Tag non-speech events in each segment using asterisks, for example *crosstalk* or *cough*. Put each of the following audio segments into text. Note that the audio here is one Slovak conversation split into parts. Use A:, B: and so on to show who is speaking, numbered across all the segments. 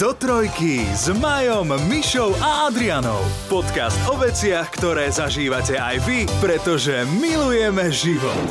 A: Do trojky s Majom, Mišou a Adrianou. Podcast o veciach, ktoré zažívate aj vy, pretože milujeme život.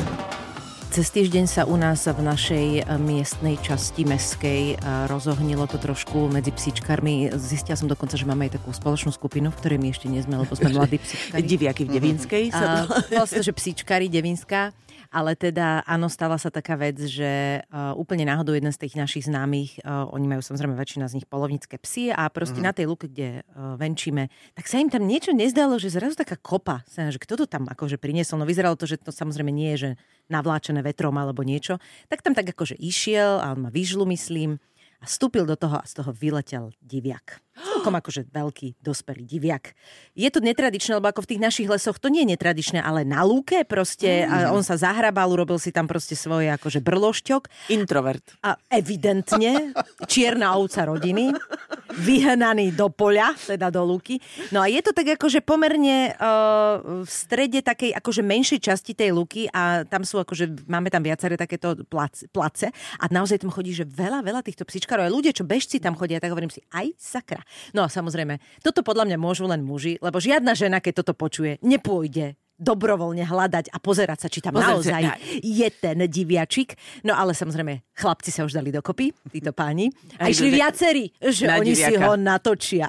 B: Cez týždeň sa u nás v našej e, miestnej časti meskej e, rozohnilo to trošku medzi psíčkarmi. Zistila som dokonca, že máme aj takú spoločnú skupinu, v ktorej my ešte nie sme, lebo sme mladí *laughs* psíčkari.
C: Diviaky v Devinskej sa...
B: Vlastne, že psíčkari, Devinská. Ale teda áno, stala sa taká vec, že uh, úplne náhodou jeden z tých našich známych, uh, oni majú samozrejme väčšina z nich polovnícke psy a proste mm-hmm. na tej luke, kde uh, venčíme, tak sa im tam niečo nezdalo, že zrazu taká kopa, sa, že kto to tam akože priniesol. No vyzeralo to, že to samozrejme nie je, že navláčené vetrom alebo niečo. Tak tam tak akože išiel a on ma vyžlu, myslím, a vstúpil do toho a z toho vyletel diviak celkom *gasps* akože veľký, dospelý diviak. Je to netradičné, lebo ako v tých našich lesoch to nie je netradičné, ale na lúke proste mm. a on sa zahrabal, urobil si tam proste svoje akože brlošťok.
C: Introvert.
B: A evidentne čierna ovca rodiny, *laughs* vyhnaný do poľa, teda do lúky. No a je to tak akože pomerne uh, v strede takej akože menšej časti tej lúky a tam sú akože, máme tam viaceré takéto place, place a naozaj tam chodí, že veľa, veľa týchto psíčkarov. A ľudia, čo bežci tam chodia, tak hovorím si, aj sakra. No a samozrejme, toto podľa mňa môžu len muži, lebo žiadna žena, keď toto počuje, nepôjde dobrovoľne hľadať a pozerať sa, či tam Pozrite, naozaj je ten diviačik. No ale samozrejme, chlapci sa už dali dokopy, títo páni. A išli viacerí, že na oni diviaka. si ho natočia.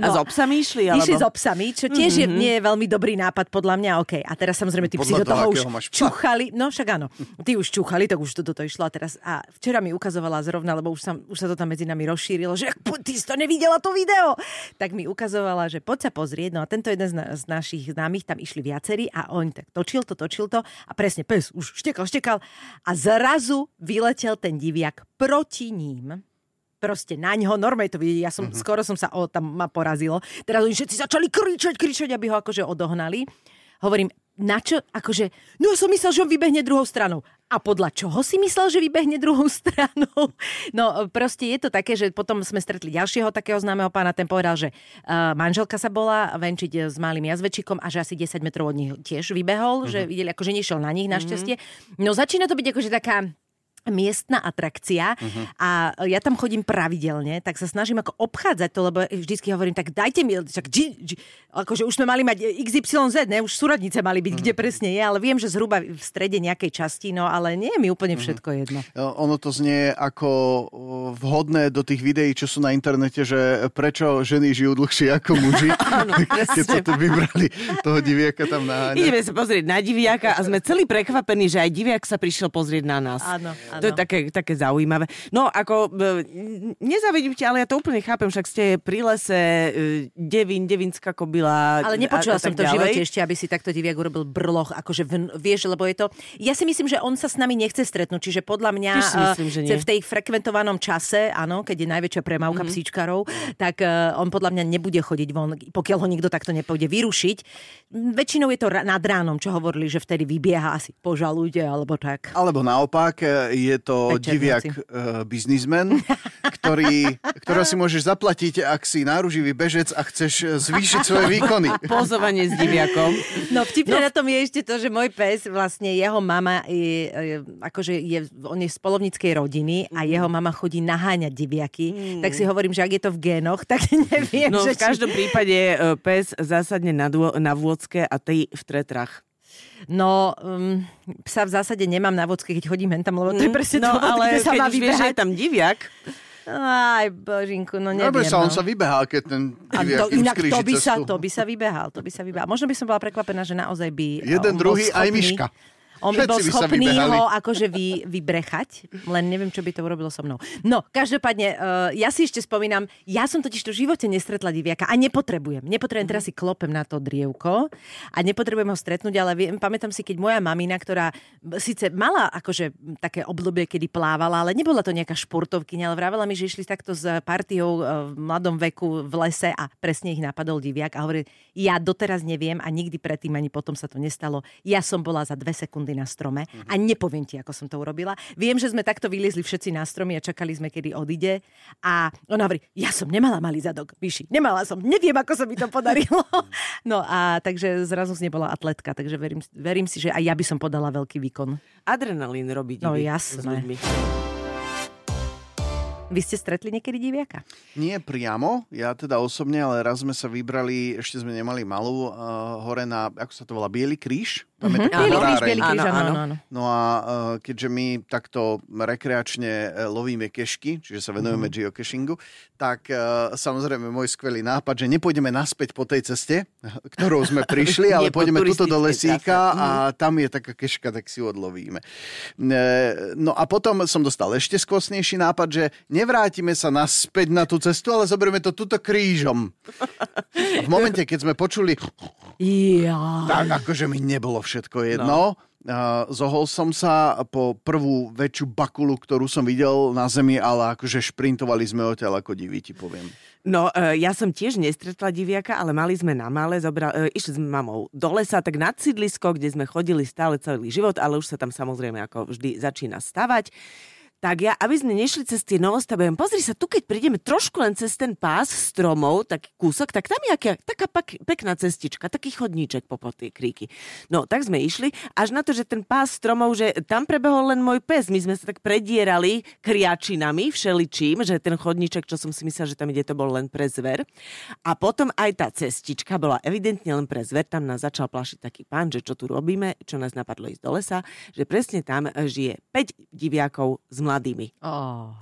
C: No, *laughs* a s obsami išli? Alebo?
B: Išli s obsami, čo tiež mm-hmm. je, nie je veľmi dobrý nápad podľa mňa. OK. A teraz samozrejme tí psi do toho už čuchali. No však áno, tí už čuchali, tak už to išlo. A teraz a včera mi ukazovala zrovna, lebo už sa, už sa to tam medzi nami rozšírilo, že *laughs* ty si to nevidela to video. Tak mi ukazovala, že poď sa pozrieť. No a tento jeden z, na, z našich známych tam išli viac viacerí a on tak točil to, točil to a presne pes už štekal, štekal a zrazu vyletel ten diviak proti ním proste na ňo, normálne to vidieť, ja som, mm-hmm. skoro som sa, o, tam ma porazilo. Teraz oni všetci začali kričať, kričať, aby ho akože odohnali. Hovorím, na čo, akože, no som myslel, že on vybehne druhou stranou. A podľa čoho si myslel, že vybehne druhou *laughs* stranou? No proste je to také, že potom sme stretli ďalšieho takého známeho pána, ten povedal, že uh, manželka sa bola venčiť s malým jazvečikom a že asi 10 metrov od nich tiež vybehol, uh-huh. že videli, akože nešiel na nich našťastie. Uh-huh. No začína to byť akože taká miestna atrakcia uh-huh. a ja tam chodím pravidelne, tak sa snažím ako obchádzať to, lebo vždycky hovorím, tak dajte mi, čak, ži, ži, akože už sme mali mať XYZ, ne, už súradnice mali byť, uh-huh. kde presne je, ale viem, že zhruba v strede nejakej časti, no ale nie je mi úplne mhm. všetko uh-huh. jedno.
D: Ono to znie ako vhodné do tých videí, čo sú na internete, že prečo ženy žijú dlhšie ako muži, *laughs* keď sa tu vybrali toho diviaka tam na
C: Ideme sa pozrieť na diviaka a sme celí prekvapení, že aj diviak sa prišiel pozrieť na nás.
B: Áno.
C: Ano. To je také, také zaujímavé. No, ako, e, nezavedím ťa, ale ja to úplne chápem, však ste pri lese, e, Devin, Devinská kobila.
B: Ale nepočula a, a som to v živote ešte, aby si takto diviak urobil brloch, akože v, vieš, lebo je to... Ja si myslím, že on sa s nami nechce stretnúť, čiže podľa mňa
C: si myslím, že nie.
B: v tej frekventovanom čase, áno, keď je najväčšia premávka mm-hmm. psíčkarov, tak uh, on podľa mňa nebude chodiť von, pokiaľ ho nikto takto nepôjde vyrušiť. Väčšinou je to nad ránom, čo hovorili, že vtedy vybieha asi požalujte, alebo tak.
D: Alebo naopak, je to Večernici. diviak uh, biznismen, ktorý, *laughs* ktorého si môžeš zaplatiť, ak si náruživý bežec a chceš zvýšiť svoje výkony. *laughs*
C: Pozovanie s diviakom.
B: No vtipne no. na tom je ešte to, že môj pes, vlastne jeho mama je, je akože je, on je z polovníckej rodiny a mm. jeho mama chodí naháňať diviaky. Mm. Tak si hovorím, že ak je to v génoch, tak *laughs* neviem.
C: No
B: že
C: v každom či... prípade pes zásadne na, dô, na vôdzke a tej v tretrach.
B: No, um, psa v zásade nemám na vodske, keď chodím hen tam, lebo to je mm, presne
C: no,
B: to,
C: ale
B: kde sa má
C: vieš, že je tam diviak,
B: aj božinku, no neviem.
D: No, sa,
B: on
D: no. sa vybehal, keď ten to,
B: Inak to by, sa, to by sa vybehal, to by sa vybehal. Možno by som bola prekvapená, že naozaj by
D: Jeden, druhý, aj myška.
B: On by bol schopný ho akože vy, vybrechať, len neviem, čo by to urobilo so mnou. No, každopádne, uh, ja si ešte spomínam, ja som totiž v živote nestretla diviaka a nepotrebujem. Nepotrebujem, teraz si klopem na to drievko a nepotrebujem ho stretnúť, ale viem, pamätám si, keď moja mamina, ktorá síce mala akože také obdobie, kedy plávala, ale nebola to nejaká športovkyňa, ale vravela mi, že išli takto s partiou uh, v mladom veku v lese a presne ich napadol diviak a hovorí, ja doteraz neviem a nikdy predtým ani potom sa to nestalo. Ja som bola za dve sekundy sekundy na strome mm-hmm. a nepoviem ti, ako som to urobila. Viem, že sme takto vyliezli všetci na stromy a čakali sme, kedy odíde. A ona hovorí, ja som nemala malý zadok, vyši. Nemala som, neviem, ako sa mi to podarilo. *laughs* no a takže zrazu nebola atletka, takže verím, verím si, že aj ja by som podala veľký výkon.
C: Adrenalín robiť
B: no, jasné. s ľuďmi. Vy ste stretli niekedy diviaka?
D: Nie priamo, ja teda osobne, ale raz sme sa vybrali, ešte sme nemali malú, uh, hore na, ako sa to volá, Bielý kríž?
B: Mm-hmm. mhm. Bielý kríž, Bielý kríž, áno, áno, áno.
D: No a uh, keďže my takto rekreačne uh, lovíme kešky, čiže sa venujeme mm-hmm. geocachingu, tak uh, samozrejme môj skvelý nápad, že nepôjdeme naspäť po tej ceste, *laughs* ktorou sme *laughs* prišli, ale pôjdeme tuto do lesíka a mhm. tam je taká keška, tak si ju odlovíme. No a potom som dostal ešte skvostnejší nápad, že nevrátime sa naspäť na tú cestu, ale zoberieme to tuto krížom. *laughs* V momente, keď sme počuli,
B: ja.
D: tak akože mi nebolo všetko jedno. No. Uh, zohol som sa po prvú väčšiu bakulu, ktorú som videl na zemi, ale akože šprintovali sme odtiaľ ako divíti, poviem.
C: No, uh, ja som tiež nestretla diviaka, ale mali sme na malé, zobra, uh, išli sme mamou do lesa, tak nad sídlisko, kde sme chodili stále celý život, ale už sa tam samozrejme ako vždy začína stavať tak ja, aby sme nešli cez tie novostavby, pozri sa, tu keď prídeme trošku len cez ten pás stromov, taký kúsok, tak tam je aká, taká pak, pekná cestička, taký chodníček po tie kríky. No, tak sme išli, až na to, že ten pás stromov, že tam prebehol len môj pes, my sme sa tak predierali kriačinami, všeličím, že ten chodníček, čo som si myslela, že tam ide, to bol len pre zver. A potom aj tá cestička bola evidentne len pre zver, tam nás začal plašiť taký pán, že čo tu robíme, čo nás napadlo ísť do lesa, že presne tam žije 5 diviakov z mladými.
B: Oh.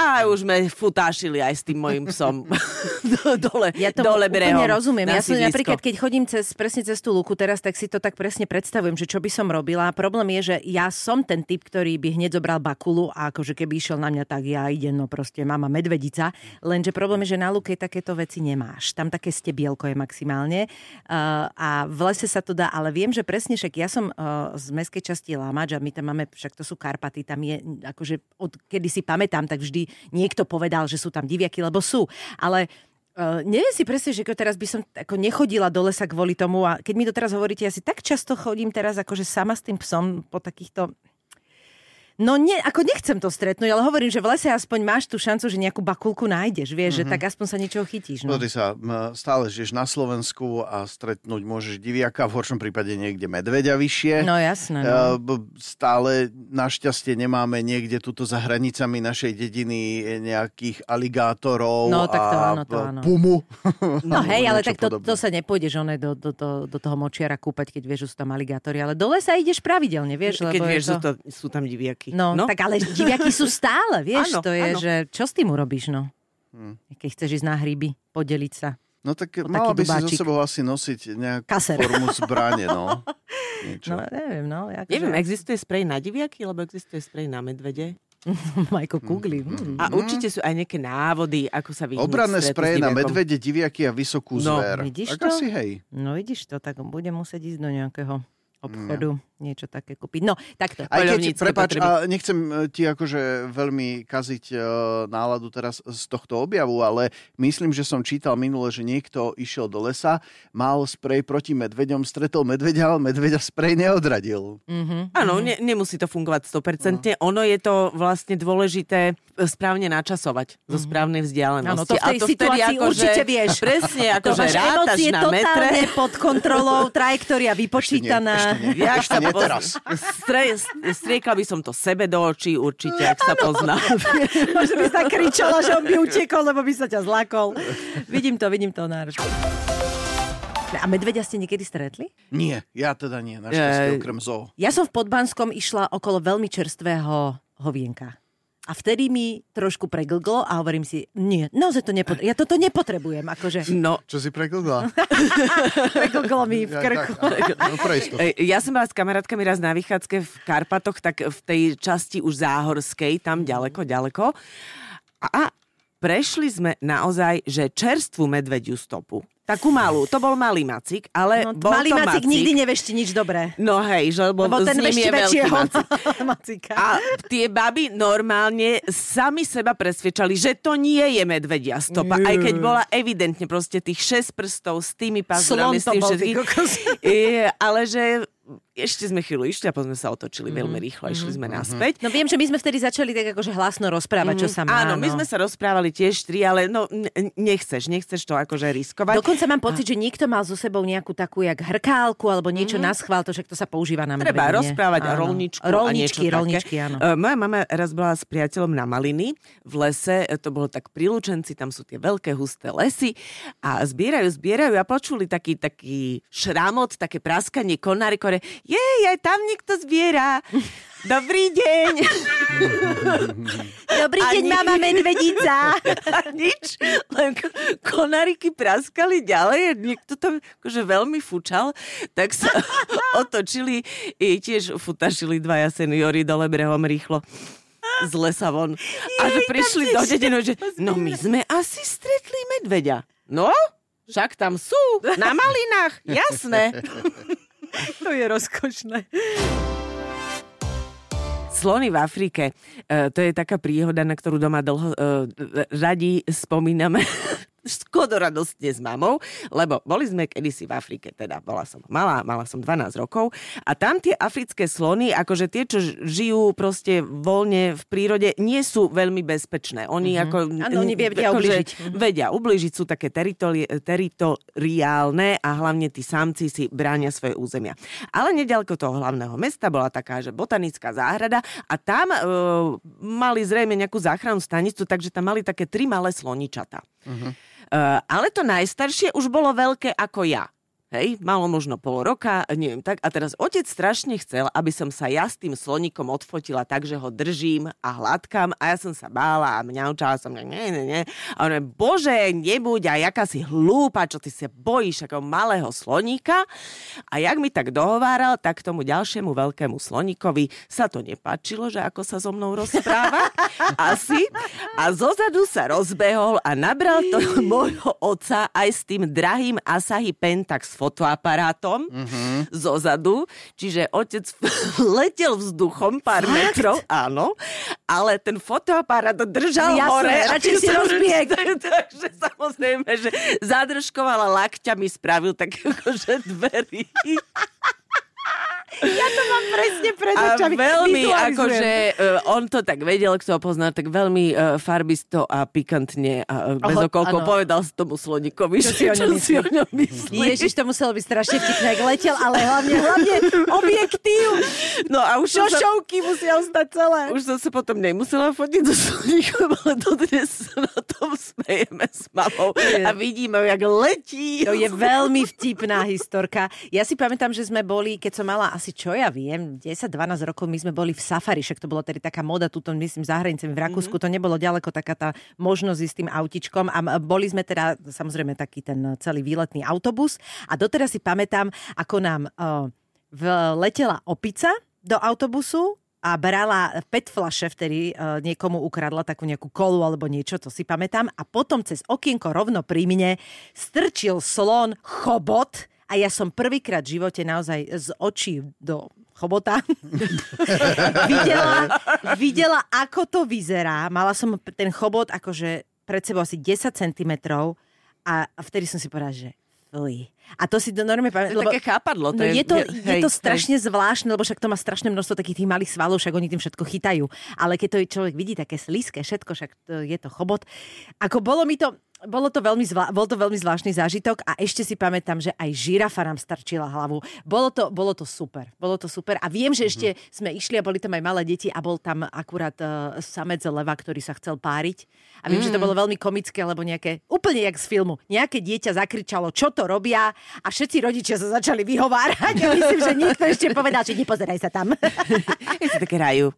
C: A už sme futášili aj s tým mojim psom *laughs* dole,
B: ja to
C: dole brehom.
B: úplne rozumiem. Ja som napríklad, keď chodím cez, presne cez tú luku teraz, tak si to tak presne predstavujem, že čo by som robila. Problém je, že ja som ten typ, ktorý by hneď zobral bakulu a akože keby išiel na mňa, tak ja idem, no proste mama medvedica. Lenže problém je, že na luke takéto veci nemáš. Tam také stebielko je maximálne. Uh, a v lese sa to dá, ale viem, že presne však ja som uh, z mestskej časti Lámač a my tam máme, však to sú Karpaty, tam je akože od kedy si pamätám, tak vždy vždy niekto povedal, že sú tam diviaky, lebo sú. Ale Uh, neviem si presne, že teraz by som ako nechodila do lesa kvôli tomu a keď mi to teraz hovoríte, ja si tak často chodím teraz akože sama s tým psom po takýchto No nie, ako nechcem to stretnúť, ale hovorím, že v lese aspoň máš tú šancu, že nejakú bakulku nájdeš, vieš, mm-hmm. že mhm. tak aspoň sa niečoho chytíš. No.
D: Pozri sa, stále žiješ na Slovensku a stretnúť môžeš diviaka, v horšom prípade niekde medveďa vyššie.
B: No jasné. No.
D: Stále našťastie nemáme niekde tuto za hranicami našej dediny nejakých aligátorov
B: no, tak to, a áno, to, áno.
D: pumu. *laughs*
B: No hej, ale tak to, to sa nepôjdeš one do, do, do, do toho močiara kúpať, keď vieš, že sú tam aligátory, ale do lesa ideš pravidelne, vieš.
C: Keď
B: lebo
C: vieš,
B: to,
C: sú tam diviaky diviaky.
B: No, no, tak ale diviaky sú stále, *laughs* vieš, ano, to je, ano. že čo s tým urobíš, no? Hmm. Keď chceš ísť na hryby, podeliť sa.
D: No tak o mala by dubáčik. si so sebou asi nosiť nejakú Kaser. formu zbrane, no. *laughs*
B: Niečo. No, neviem, no.
C: Akože... Neviem, existuje sprej na diviaky, alebo existuje sprej na medvede? *laughs*
B: Majko Kugli.
C: Mm. A určite sú aj nejaké návody, ako sa vyhnúť
D: Obranné spreje na medvede, diviaky a vysokú no, zver.
B: Vidíš
D: tak
B: to?
D: asi hej.
B: No vidíš to, tak budem musieť ísť do nejakého obchodu no. Niečo také kúpiť. No, takto.
D: Aj keď, prepáč, a nechcem e, ti akože veľmi kaziť uh, náladu teraz z tohto objavu, ale myslím, že som čítal minule, že niekto išiel do lesa, mal sprej proti medveďom, stretol medveďa, ale medveďa sprej neodradil.
C: Mm-hmm. Áno, mm-hmm. ne, nemusí to fungovať 100%. No. Ono je to vlastne dôležité e, správne načasovať mm-hmm. zo mhm. správnej vzdialenosti.
B: Áno, to v tej a to situácii vtedy, určite že, vieš.
C: Presne, akože rátaš na metre.
B: pod kontrolou, *laughs* trajektória vypočítaná.
D: Ešte nie, ešte nie teraz.
C: Stre, striekla by som to sebe do očí určite, ak sa pozná. *laughs*
B: Možno by sa kričala, že on by utekol, lebo by sa ťa zlakol. Vidím to, vidím to, Nároš. A medveďa ste niekedy stretli?
D: Nie, ja teda nie, našťastie okrem zoo.
B: Ja som v Podbanskom išla okolo veľmi čerstvého hovienka. A vtedy mi trošku preglglo a hovorím si, nie, naozaj to nepotrebujem. Ja toto nepotrebujem. Akože...
C: No.
D: Čo si preglgla? *laughs*
B: preglglo mi v krku.
D: Ja, no,
C: ja som bola s kamarátkami raz na vychádzke v Karpatoch, tak v tej časti už záhorskej, tam ďaleko, ďaleko. A, a prešli sme naozaj, že čerstvú medvediu stopu. Takú malú. To bol malý macik, ale no, bol
B: malý
C: to
B: macik, nikdy nevešti nič dobré.
C: No hej, že lebo, lebo
B: ten
C: s ním je veľký
B: macik. *laughs*
C: A tie baby normálne sami seba presvedčali, že to nie je medvedia stopa. Mm. Aj keď bola evidentne proste tých šesť prstov s tými pazurami.
B: Slon to bol,
C: všetkým, ale že ešte sme chvíľu išli a potom sme sa otočili mm-hmm. veľmi rýchlo, išli sme mm-hmm. naspäť.
B: No viem, že my sme vtedy začali tak akože hlasno rozprávať, mm-hmm. čo sa má.
C: Áno, my
B: no.
C: sme sa rozprávali tiež tri, ale no nechceš, nechceš to akože riskovať.
B: Dokonca mám pocit, a... že niekto mal so sebou nejakú takú jak hrkálku alebo niečo mm-hmm. na schvál, to však to sa používa na
C: Treba rozprávať áno. rolničku
B: rolničky,
C: a
B: rolničky, áno.
C: Uh, moja mama raz bola s priateľom na Maliny v lese, to bolo tak pri Lučenci, tam sú tie veľké husté lesy a zbierajú, zbierajú a počuli taký, taký šramot, také praskanie konári, ktoré, jej, aj tam niekto zbiera. Dobrý deň.
B: Dobrý deň, Ani... mama medvedica.
C: nič, len konáriky praskali ďalej a niekto tam akože veľmi fučal, tak sa *laughs* otočili i tiež futašili dvaja seniori dole brehom rýchlo z lesa von. A že prišli do dedinu, že no my sme asi stretli medveďa. No, však tam sú, na malinách, jasné. *laughs* *laughs*
B: to je rozkošné.
C: Slony v Afrike, uh, to je taká príhoda, na ktorú doma dlho uh, radi spomíname *laughs* skodoradostne s mamou, lebo boli sme kedysi v Afrike, teda bola som malá, mala som 12 rokov a tam tie africké slony, akože tie, čo žijú proste voľne v prírode, nie sú veľmi bezpečné. Oni mm-hmm. ako...
B: Ano, oni vedia akože, ubližiť.
C: Vedia ubližiť, sú také teritori- teritoriálne a hlavne tí samci si bránia svoje územia. Ale nedaleko toho hlavného mesta bola taká, že botanická záhrada a tam e, mali zrejme nejakú záchrannú stanicu, takže tam mali také tri malé sloničata. Mm-hmm. Uh, ale to najstaršie už bolo veľké ako ja. Hej, malo možno pol roka, neviem tak. A teraz otec strašne chcel, aby som sa ja s tým sloníkom odfotila tak, že ho držím a hladkám. A ja som sa bála a mňaučala som, nie, nie, nie. A on bože, nebuď, a jaká si hlúpa, čo ty sa bojíš ako malého sloníka. A jak mi tak dohováral, tak tomu ďalšiemu veľkému sloníkovi sa to nepáčilo, že ako sa so mnou rozpráva. *laughs* Asi. A zozadu sa rozbehol a nabral to *laughs* môjho otca aj s tým drahým Asahi Pentax fotoaparátom mm-hmm. zozadu, čiže otec *laughs* letel vzduchom pár Fakt? metrov, áno, ale ten fotoaparát držal Jasne, hore.
B: Radšej si rozbiek. *laughs*
C: Takže samozrejme, že zadržkovala lakťami, spravil také *laughs* akože dverí.
B: Ja to mám presne pred očami.
C: A veľmi, akože uh, on to tak vedel, kto ho pozná, tak veľmi uh, farbisto a pikantne a uh, bez okolkov povedal s tomu sloníkovi, čo, si, čo si o ňom myslí.
B: Ježiš, to muselo byť strašne vtipné, ak letel, ale hlavne, hlavne objektív.
C: No a už
B: Šošovky sa, musia ostať celé.
C: Už som sa potom nemusela fotiť so sloníkom, ale dodnes na tom smejeme s mamou a vidíme, jak letí.
B: To je veľmi vtipná historka. Ja si pamätám, že sme boli, keď som mala asi čo ja viem, 10-12 rokov my sme boli v safari, však to bolo tedy taká moda, tuto myslím za hranicami v Rakúsku, mm-hmm. to nebolo ďaleko taká tá možnosť s tým autičkom a boli sme teda samozrejme taký ten celý výletný autobus a doteraz si pamätám, ako nám uh, letela opica do autobusu a brala PET flaše, vtedy uh, niekomu ukradla takú nejakú kolu alebo niečo, to si pamätám. A potom cez okienko rovno pri mne strčil slon chobot a ja som prvýkrát v živote naozaj z očí do chobota *laughs* videla, videla, ako to vyzerá. Mala som ten chobot akože pred sebou asi 10 cm a vtedy som si povedala, že fuj. A to si do normy
C: pamätám. To je také chápadlo.
B: To no je, je, to, hej, je to strašne hej. zvláštne, lebo však to má strašné množstvo takých tých malých svalov, však oni tým všetko chytajú. Ale keď to človek vidí také slízke, všetko, však to, je to chobot. Ako bolo mi to, bolo to veľmi zvla- bol to veľmi zvláštny zážitok a ešte si pamätám, že aj žirafa nám starčila hlavu. Bolo to, bolo to super. Bolo to super. A viem, že ešte mm-hmm. sme išli a boli tam aj malé deti a bol tam akurát uh, samec leva, ktorý sa chcel páriť. A viem, mm. že to bolo veľmi komické, lebo nejaké, úplne jak z filmu, nejaké dieťa zakričalo, čo to robia a všetci rodičia sa začali vyhovárať. A myslím, že nikto ešte povedal, že nepozeraj sa tam. *laughs*
C: Je to také raju.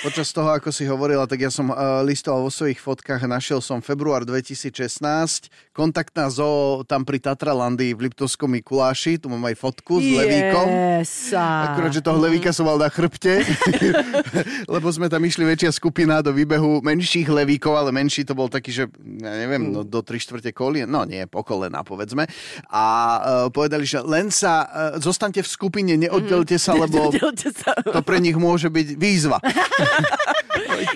D: Počas toho, ako si hovorila, tak ja som uh, listoval vo svojich fotkách a našiel som február 2016 16, kontaktná zoo tam pri Tatralandii v Liptovskom Mikuláši, tu mám aj fotku s yes, levíkom. Akurát, že toho levíka som mal na chrbte, *laughs* lebo sme tam išli väčšia skupina do výbehu menších levíkov, ale menší to bol taký, že ja neviem, no, do 3 štvrte kolien, no nie, po kolena povedzme. A uh, povedali, že len sa, uh, zostaňte v skupine, neoddelte sa, lebo *laughs* to pre nich môže byť výzva. *laughs*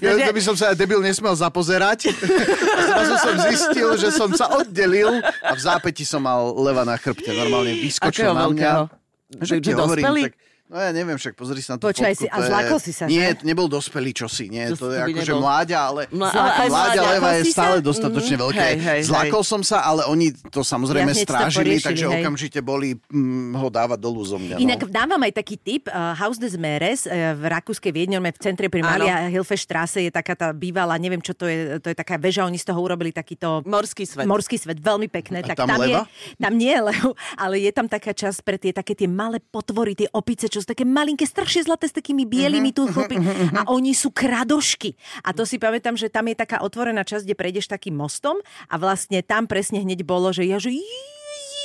D: ja, by som sa debil nesmel zapozerať. A zrazu som zistil, že som sa oddelil a v zápäti som mal leva na chrbte. Normálne vyskočil na mňa.
C: Že, že hovorím, tak,
D: No ja neviem, však pozri sa na
B: Počúvaj
D: fotku.
B: si, a zlakol si sa,
D: Nie, to nebol dospelý čosi, nie.
C: To
D: To, je akože mláďa, ale
C: Mla-
D: mláďa,
C: ale
D: leva je
B: Zlakol
D: stále
B: sa?
D: dostatočne
C: Mhm.
D: veľké.
C: Hej, hej,
D: Zlakol som sa, ale oni to samozrejme
B: Ja hneď to
D: strážili,
B: poriešili,
D: takže
B: hej.
D: okamžite boli mm, ho dávať dolu zo mňa.
B: Inak
D: no.
B: dávam aj taký tip. Uh, Haus des Meres uh, v rakúskej je v centre pri
C: Áno.
B: Malia Hilfestrasse, je taká tá bývalá, neviem čo to je, to je taká väža, oni z toho urobili takýto
C: Morský svet.
B: Morský svet, veľmi pekné.
D: A
B: tak
D: tam
B: je,
D: leva?
B: tam nie je lev, *laughs* ale je tam taká časť pre tie také tie malé potvory, tie opice, čo sú také malinké, strašne zlaté s takými bielými tu chlpy a oni sú kradošky. A to si pamätám, že tam je taká otvorená časť, kde prejdeš takým mostom a vlastne tam presne hneď bolo, že ja že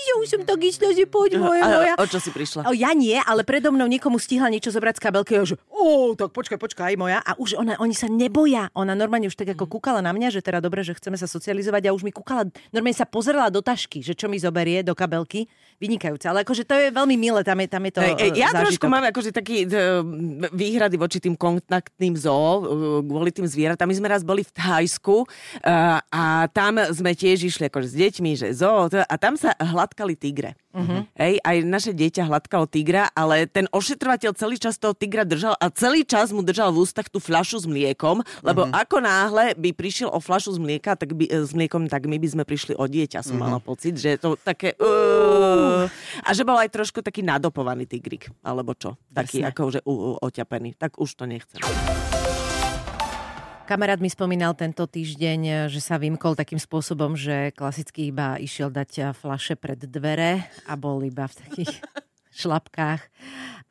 B: ja už som tak istá, že poď moja, moja.
C: A o čo si prišla?
B: O, ja nie, ale predo mnou niekomu stihla niečo zobrať z kabelky. Ja, že, o, tak počkaj, počkaj, aj moja. A už ona, oni sa neboja. Ona normálne už tak ako kúkala na mňa, že teda dobre, že chceme sa socializovať a už mi kúkala, normálne sa pozerala do tašky, že čo mi zoberie do kabelky. Vynikajúce. Ale akože to je veľmi milé, tam je, tam je to
C: ej, ja
B: e,
C: trošku
B: zážitok.
C: mám akože taký d- výhrady voči tým kontaktným zoo, e, kvôli tým zvieratám. My sme raz boli v Thajsku e, a tam sme tiež išli akože s deťmi, že zoo, a tam sa hladkali tigre. Uh-huh. Hej, aj naše dieťa hladkalo tigra, ale ten ošetrovateľ celý čas toho tigra držal a celý čas mu držal v ústach tú fľašu s mliekom, lebo uh-huh. ako náhle by prišiel o fľašu z mlieka, tak by, e, s mliekom, tak my by sme prišli o dieťa, som uh-huh. mala pocit, že to také... Uh, a že bol aj trošku taký nadopovaný tigrik, alebo čo? Taký
B: Jasné.
C: akože uh, oťapený. Tak už to nechcem.
B: Kamarát mi spomínal tento týždeň, že sa vymkol takým spôsobom, že klasicky iba išiel dať a, flaše pred dvere a bol iba v takých *laughs* šlapkách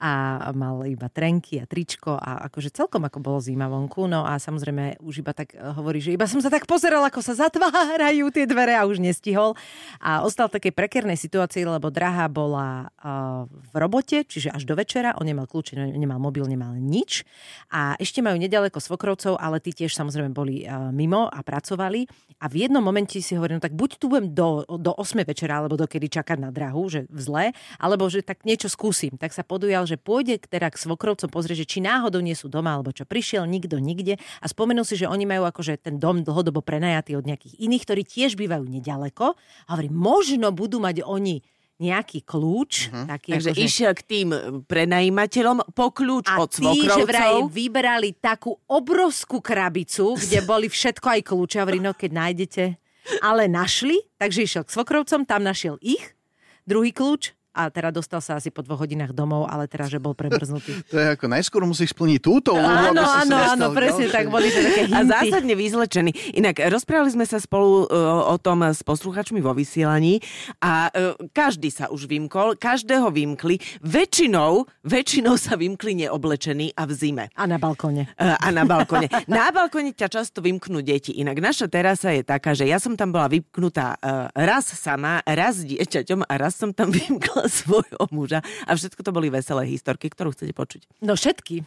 B: a mal iba trenky a tričko a akože celkom ako bolo zima vonku. No a samozrejme už iba tak e, hovorí, že iba som sa tak pozeral, ako sa zatvárajú tie dvere a už nestihol. A ostal v takej prekernej situácii, lebo drahá bola uh, v robote, čiže až do večera. On nemal kľúče, nemal mobil, nemal nič. A ešte majú nedaleko svokrovcov, ale tí tiež samozrejme boli uh, mimo a pracovali. A v jednom momente si hovorím, no tak buď tu budem do, do 8 večera, alebo dokedy čakať na drahu, že v zle, alebo že tak niečo skúsim. Tak sa podujal, že pôjde teda k svokrovcom pozrieť, že či náhodou nie sú doma, alebo čo prišiel, nikto nikde. A spomenul si, že oni majú akože ten dom dlhodobo prenajatý od nejakých iných, ktorí tiež bývajú nedaleko. A hovorí, možno budú mať oni nejaký kľúč. Uh-huh. Taký
C: Takže
B: akože...
C: išiel k tým prenajímateľom po kľúč
B: A
C: od
B: tí, že vraj
C: svokrovcov.
B: vyberali takú obrovskú krabicu, kde *laughs* boli všetko aj kľúče. A hovorí, no keď nájdete. Ale našli, takže išiel k svokrovcom, tam našiel ich, druhý kľúč a teda dostal sa asi po dvoch hodinách domov, ale teraz, že bol *laughs* premrznutý.
D: To je ako najskôr musíš splniť túto úlohu,
B: Áno, áno, áno, presne
D: ďalšie.
B: tak, boli to také
C: A
B: hinty.
C: zásadne vyzlečený. Inak rozprávali sme sa spolu e, o tom s posluchačmi vo vysielaní a e, každý sa už vymkol, každého vymkli. Väčšinou, väčšinou sa vymkli neoblečení a v zime.
B: A na balkóne.
C: E, a na balkone. Na balkone ťa často vymknú deti. Inak naša terasa je taká, že ja som tam bola vymknutá e, raz sama, raz s dieťaťom a raz som tam vymkla *laughs* svojho muža. A všetko to boli veselé historky, ktorú chcete počuť.
B: No všetky.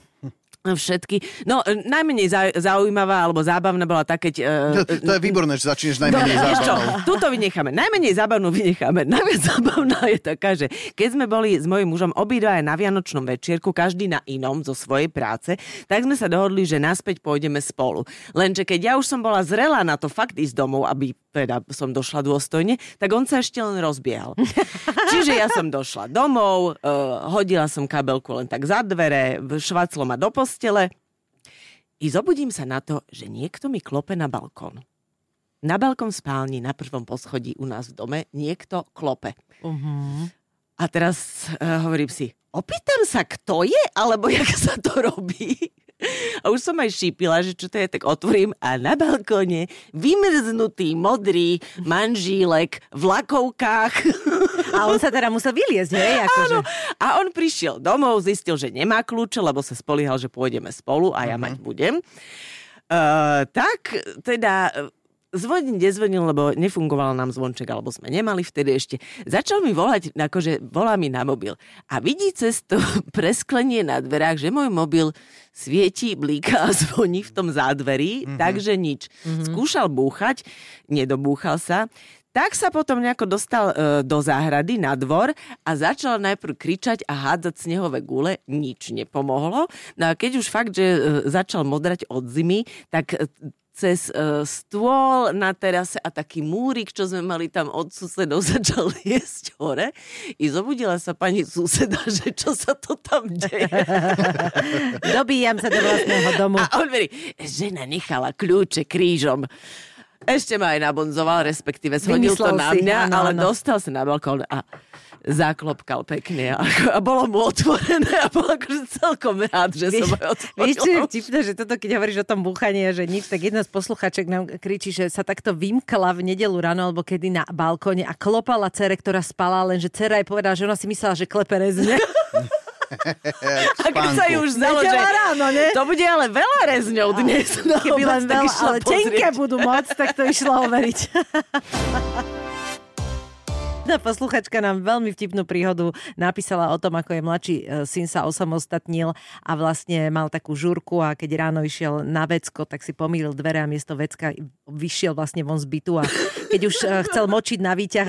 C: Všetky. No, najmenej zau- zaujímavá alebo zábavná bola tá, keď...
D: To,
C: e,
D: to je výborné, že začneš najmenej
C: Vieš čo,
D: zábavnou.
C: Tuto vynecháme. Najmenej zábavnú vynecháme. *laughs* Najviac zábavná je taká, že keď sme boli s mojím mužom obidvaja na Vianočnom večierku, každý na inom zo svojej práce, tak sme sa dohodli, že naspäť pôjdeme spolu. Lenže keď ja už som bola zrelá na to fakt ísť domov, aby teda som došla dôstojne, tak on sa ešte len rozbiehal. *laughs* Čiže ja som došla domov, uh, hodila som kabelku len tak za dvere, švaclo ma do postele i zobudím sa na to, že niekto mi klope na balkón. Na balkón spálni na prvom poschodí u nás v dome niekto klope.
B: Uh-huh.
C: A teraz uh, hovorím si, opýtam sa, kto je, alebo jak sa to robí. A už som aj šípila, že čo to je, tak otvorím a na balkóne vymrznutý modrý manžílek v lakovkách.
B: A on sa teda musel vyliezť, hej? Akože.
C: Áno. A on prišiel domov, zistil, že nemá kľúče, lebo sa spoliehal, že pôjdeme spolu a ja mať budem. Uh, tak teda zvoniť nezvonil, lebo nefungoval nám zvonček, alebo sme nemali vtedy ešte. Začal mi volať, akože volá mi na mobil. A vidí cez to *laughs* presklenie na dverách, že môj mobil svieti, blíka a zvoní v tom zádverí, mm-hmm. takže nič. Mm-hmm. Skúšal búchať, nedobúchal sa. Tak sa potom nejako dostal e, do záhrady na dvor a začal najprv kričať a hádzať snehové gule. Nič nepomohlo. No a keď už fakt, že e, začal modrať od zimy, tak e, cez uh, stôl na terase a taký múrik, čo sme mali tam od susedov, *laughs* začal jesť hore. I zobudila sa pani suseda, *laughs* že čo sa to tam deje. *laughs*
B: Dobíjam sa do vlastného domu.
C: A on verí, žena nechala kľúče krížom. Ešte ma aj nabonzoval, respektíve shodil to na mňa, si, ale áno. dostal sa na balkón a zaklopkal pekne a, a bolo mu otvorené a bol akože celkom rád, že víš, som ho otvorila.
B: Vieš, čo je vtipné, že toto, keď hovoríš o tom búchaní, že nič, tak jedna z posluchaček nám kričí, že sa takto vymkla v nedelu ráno alebo kedy na balkóne a klopala cere, ktorá spala, lenže cera jej povedala, že ona si myslela, že klepe rezne. *laughs* *laughs*
C: A keď sa ju už znalo, že ráno, ne? to bude ale veľa rezňov dnes.
B: No, Keby len veľa, ale tenké budú môcť, tak to išlo overiť. *laughs* Jedna posluchačka nám veľmi vtipnú príhodu napísala o tom, ako je mladší e, syn sa osamostatnil a vlastne mal takú žurku a keď ráno išiel na vecko, tak si pomýlil dvere a miesto vecka vyšiel vlastne von z bytu a keď už e, chcel močiť na výťah,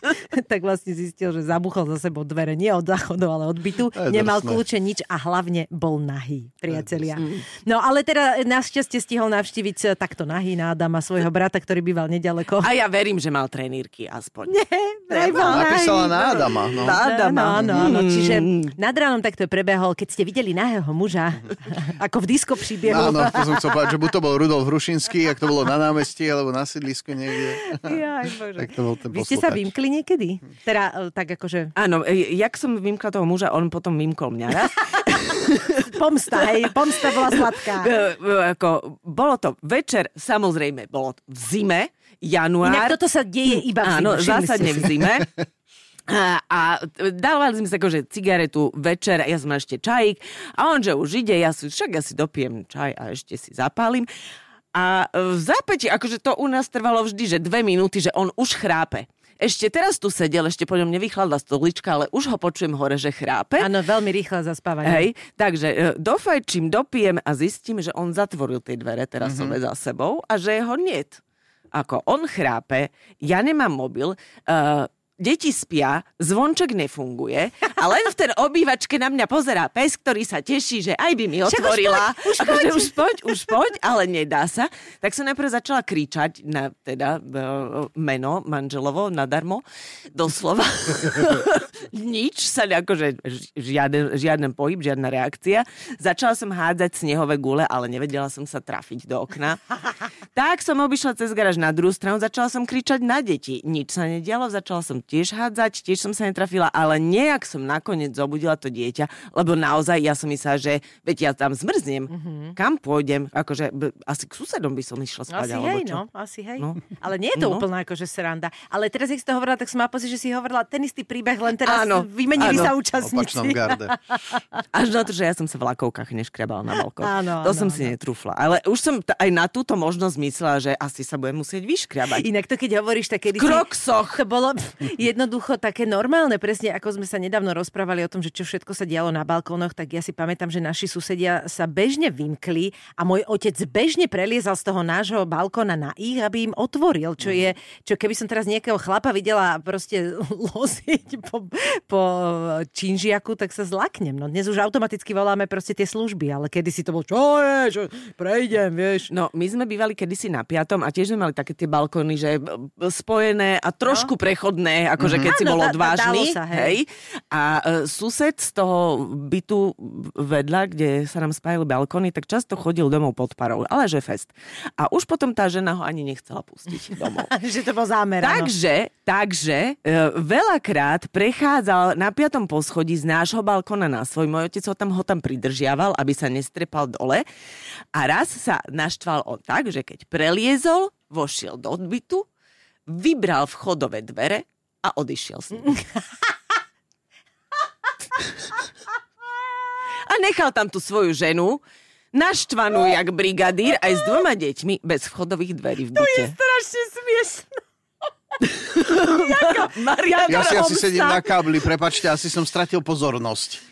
B: *laughs* tak vlastne zistil, že zabuchol za sebou dvere. Nie od záchodu, ale od bytu. Nemal kľúče, nič a hlavne bol nahý, priatelia. No ale teda našťastie stihol navštíviť e, takto nahý na Adama, svojho *laughs* brata, ktorý býval nedaleko.
C: A ja verím, že mal trenírky aspoň.
B: Nie,
D: Napísala na Adama. No.
B: Na Adama. No, no, no, čiže nad ránom takto prebehol, keď ste videli nahého muža, *laughs* ako v disko príbehu.
D: Áno, to som chcel povedať, že buď to bol Rudolf Hrušinský, ak to bolo na námestí, alebo na sídlisku niekde.
B: Jaj, bože. Tak to bol ten Vy ste sa vymkli niekedy? Teda e, tak akože...
C: Áno, e, jak som vymkla toho muža, on potom vymkol mňa raz. *laughs*
B: pomsta, hej, pomsta bola sladká.
C: E, ako, bolo to večer, samozrejme, bolo v zime, január.
B: Inak toto sa deje iba v zime.
C: Áno, zásadne v zime. A, a dávali sme sa akože cigaretu večer, ja som ešte čajík a on, že už ide, ja si, však ja si dopijem čaj a ešte si zapálim. A v zápäti, akože to u nás trvalo vždy, že dve minúty, že on už chrápe. Ešte teraz tu sedel, ešte po ňom nevychladla stolička, ale už ho počujem hore, že chrápe.
B: Áno, veľmi rýchle zaspávanie.
C: Hej, takže e, dofajčím, dopijem a zistím, že on zatvoril tie dvere teraz mm-hmm. za sebou a že ho niet ako on chrápe, ja nemám mobil, uh, deti spia, zvonček nefunguje a len v ten obývačke na mňa pozerá pes, ktorý sa teší, že aj by mi otvorila.
B: Už poď, už *laughs* poď.
C: Už poď, už poď, ale nedá sa. Tak som najprv začala kričať na teda meno manželovo nadarmo, doslova. *laughs* Nič sa akože žiaden, žiaden pohyb, žiadna reakcia. Začala som hádzať snehové gule, ale nevedela som sa trafiť do okna. Tak som obišla cez garáž na druhú stranu, začala som kričať na deti. Nič sa nedialo, začala som tiež hádzať, tiež som sa netrafila, ale nejak som nakoniec zobudila to dieťa, lebo naozaj ja som myslela, že veď ja tam zmrznem. Mm-hmm. Kam pôjdem? Akože b- asi k susedom by som išla spať.
B: Asi hej, čo? no, asi hej. No. Ale nie je to no. úplná akože sranda. Ale teraz, keď si to hovorila, tak som má pocit, že si hovorila ten istý príbeh, len teraz áno, vymenili áno. sa účastníci. *laughs*
C: Až na to, že ja som sa v lakovkách neškrabala na balkón. Áno, to áno, som áno. si netrúfla. Ale už som t- aj na túto možnosť myslela, že asi sa budem musieť vyškrabať.
B: Inak to, keď hovoríš, tak kedy
C: v kroksoch.
B: To bolo, *laughs* jednoducho také normálne, presne ako sme sa nedávno rozprávali o tom, že čo všetko sa dialo na balkónoch, tak ja si pamätám, že naši susedia sa bežne vymkli a môj otec bežne preliezal z toho nášho balkóna na ich, aby im otvoril, čo je, čo keby som teraz nejakého chlapa videla proste *laughs* loziť po, po činžiaku, tak sa zlaknem. No dnes už automaticky voláme proste tie služby, ale kedy si to bol, čo je, čo, prejdem, vieš.
C: No, my sme bývali kedysi na piatom a tiež sme mali také tie balkóny, že spojené a trošku no. prechodné akože keď si bol odvážny. Sa, hej. A uh, sused z toho bytu vedľa, kde sa nám spájali balkóny, tak často chodil domov pod parou, ale že fest. A už potom tá žena ho ani nechcela pustiť *laughs* domov.
B: že to bol zámer.
C: Takže, takže uh, veľakrát prechádzal na piatom poschodí z nášho balkóna na svoj. Môj otec ho tam, ho tam pridržiaval, aby sa nestrepal dole. A raz sa naštval on tak, že keď preliezol, vošiel do odbytu, vybral vchodové dvere a odišiel s ním. *laughs* a nechal tam tú svoju ženu, naštvanú jak brigadír, aj s dvoma deťmi bez vchodových dverí v byte. To
B: je strašne smiešné. *laughs*
D: ja si asi sedím na kábli, prepačte, asi som stratil pozornosť.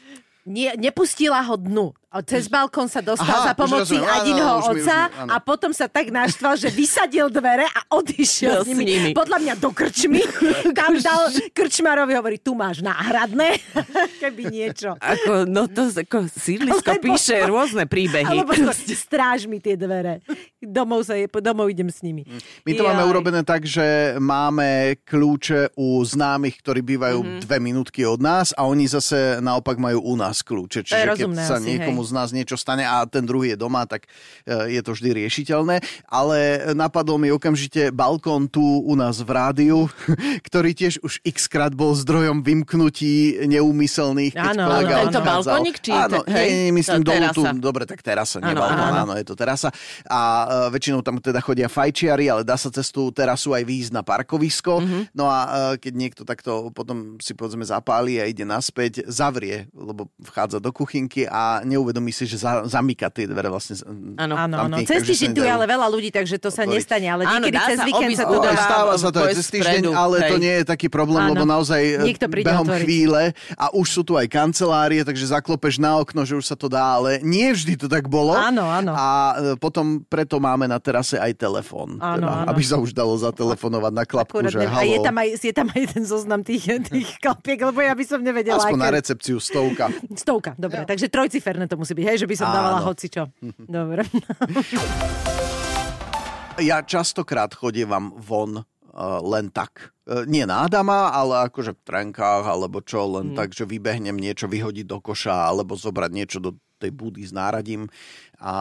B: Nie, nepustila ho dnu. Cez balkón sa dostal Aha, za pomoci Adinho oca a potom sa tak naštval, že vysadil dvere a odišiel no, s, nimi. s nimi. Podľa mňa do krčmy. *laughs* Tam dal krčmarovi, hovorí, tu máš náhradné, *laughs* keby niečo.
C: Ako, no to ako sídlisko Lebo... píše rôzne *laughs* príbehy.
B: Alebo stráž mi tie dvere. Domov, sa je, domov idem s nimi.
D: My to Jaj. máme urobené tak, že máme kľúče u známych, ktorí bývajú mm-hmm. dve minútky od nás a oni zase naopak majú u nás kľúče. Čiže keď sa asi, niekomu hej. z nás niečo stane a ten druhý je doma, tak e, je to vždy riešiteľné. Ale napadol mi okamžite balkón tu u nás v rádiu, *laughs* ktorý tiež už x krát bol zdrojom vymknutí neúmyselných.
C: Áno, áno, tento balkónik? Či
D: áno, hej, nie, myslím dolu tu. Dobre, tak terasa, nie balkón, áno, je to terasa. A väčšinou tam teda chodia fajčiari, ale dá sa cez tú terasu aj výjsť na parkovisko. Mm-hmm. No a uh, keď niekto takto potom si povedzme zapáli a ide naspäť, zavrie, lebo vchádza do kuchynky a neuvedomí si, že za, zamyka tie dvere vlastne.
B: Áno, áno, áno. Cez týždeň tu je ale veľa ľudí, takže to sa nestane, ale niekedy cez víkend sa to dá.
D: Stáva sa to aj cez týždeň, ale to nie je taký problém, lebo naozaj behom chvíle a už sú tu aj kancelárie, takže zaklopeš na okno, že už sa to dá, ale nie vždy to tak bolo.
B: Áno, áno.
D: A potom preto máme na terase aj telefón. Áno, teda, áno. Aby sa už dalo zatelefonovať na klapku, Akurát, že halo.
B: A je tam, aj, je tam aj ten zoznam tých, tých klapiek, lebo ja by som nevedela.
D: Aspoň aké... na recepciu stovka.
B: Stovka, dobre. Ja. Takže trojciferné to musí byť, hej, že by som áno. dávala hocičo. Dobre. *laughs*
D: ja častokrát chodievam von uh, len tak. Uh, nie na Adama, ale akože v trenkách, alebo čo, len hmm. tak, že vybehnem niečo vyhodiť do koša, alebo zobrať niečo do tej budy s náradím. A,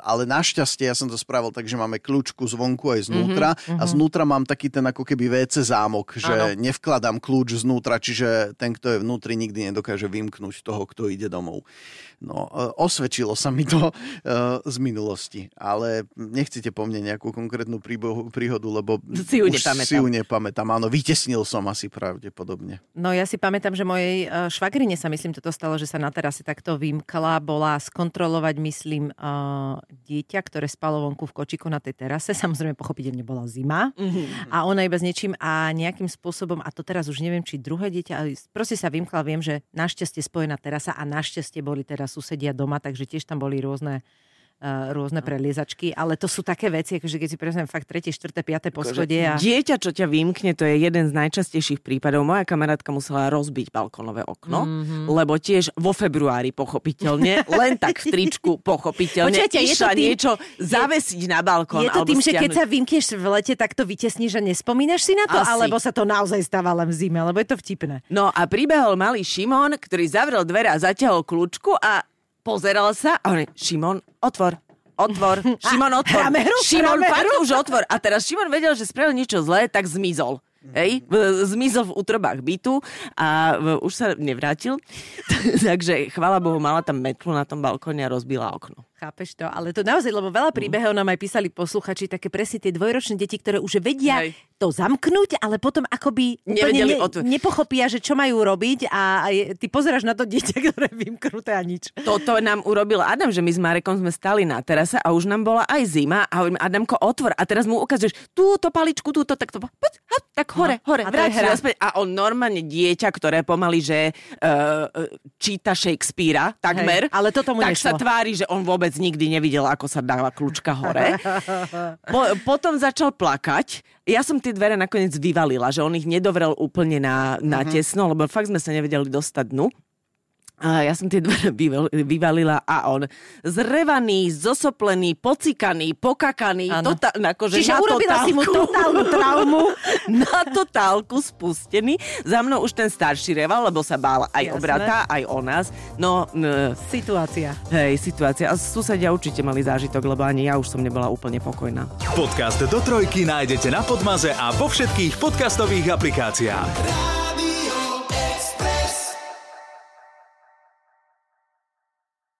D: ale našťastie ja som to spravil tak, že máme kľúčku zvonku aj znútra mm-hmm. a znútra mám taký ten ako keby WC zámok, že ano. nevkladám kľúč znútra, čiže ten, kto je vnútri, nikdy nedokáže vymknúť toho, kto ide domov. No, e, osvedčilo sa mi to uh, z minulosti, ale nechcete po mne nejakú konkrétnu príbohu, príhodu, lebo
C: si ju, už nepamätám.
D: si ju nepamätám. Áno, vytesnil som asi pravdepodobne.
B: No ja si pamätám, že mojej uh, švagrine sa myslím toto stalo, že sa na terase takto vymkla, bola skontrolovať, myslím, uh, dieťa, ktoré spalo vonku v kočiku na tej terase. *laughs* Samozrejme, pochopiteľne bola zima mm-hmm. a ona iba s niečím a nejakým spôsobom, a to teraz už neviem, či druhé dieťa, ale proste sa vymkla, viem, že našťastie spojená terasa a našťastie boli teraz susedia doma, takže tiež tam boli rôzne rôzne preliezačky, ale to sú také veci, akože keď si prezriem fakt 3., 4., 5. poschodie. A...
C: Dieťa, čo ťa vymkne, to je jeden z najčastejších prípadov. Moja kamarátka musela rozbiť balkonové okno, mm-hmm. lebo tiež vo februári pochopiteľne, len tak v tričku pochopiteľne, Počujete, išla tým, niečo je, zavesiť na balkón.
B: Je to tým, stiahnuť. že keď sa vymkneš v lete, tak to vytesníš a nespomínaš si na to, Asi. alebo sa to naozaj stáva len v zime, lebo je to vtipné.
C: No a pribehol malý Šimon, ktorý zavrel dvere a zatiahol kľúčku a pozeral sa a on, Šimon, otvor, otvor, *laughs* Šimon, otvor. Šimon, fakt už otvor. A teraz Šimon vedel, že spravil niečo zlé, tak zmizol. Hej, zmizol v útrobách bytu a už sa nevrátil. *laughs* Takže chvála Bohu, mala tam metlu na tom balkóne a rozbila okno.
B: Chápeš to? Ale to naozaj, lebo veľa príbehov nám aj písali posluchači, také presne tie dvojročné deti, ktoré už vedia Hej. to zamknúť, ale potom akoby úplne ne, nepochopia, že čo majú robiť a, a je, ty pozeráš na to dieťa, *laughs* ktoré je vymknuté a nič.
C: Toto nám urobil Adam, že my s Marekom sme stali na terase a už nám bola aj zima a hovorím, Adamko, otvor a teraz mu ukazuješ túto paličku, túto, tak to tak hore, no, hore, a vráť A on normálne dieťa, ktoré pomaly, že uh, číta Shakespearea takmer, Hej, ale toto mu tak nešlo. sa tvári, že on vôbec nikdy nevidela, ako sa dáva kľúčka hore. *laughs* Po, potom začal plakať. Ja som tie dvere nakoniec vyvalila, že on ich nedovrel úplne na, na uh-huh. tesno, lebo fakt sme sa nevedeli dostať dnu. A ja som tie dvere vyvalila a on zrevaný, zosoplený, pocikaný, pokakaný, tota, akože
B: Čiže na urobila totálku, si mu totálnu traumu. *laughs*
C: na totálku spustený. Za mnou už ten starší reval, lebo sa bál aj Jasné. o brata, aj o nás. No,
B: n- situácia.
C: Hej, situácia. A susedia určite mali zážitok, lebo ani ja už som nebola úplne pokojná.
A: Podcast do trojky nájdete na Podmaze a vo všetkých podcastových aplikáciách.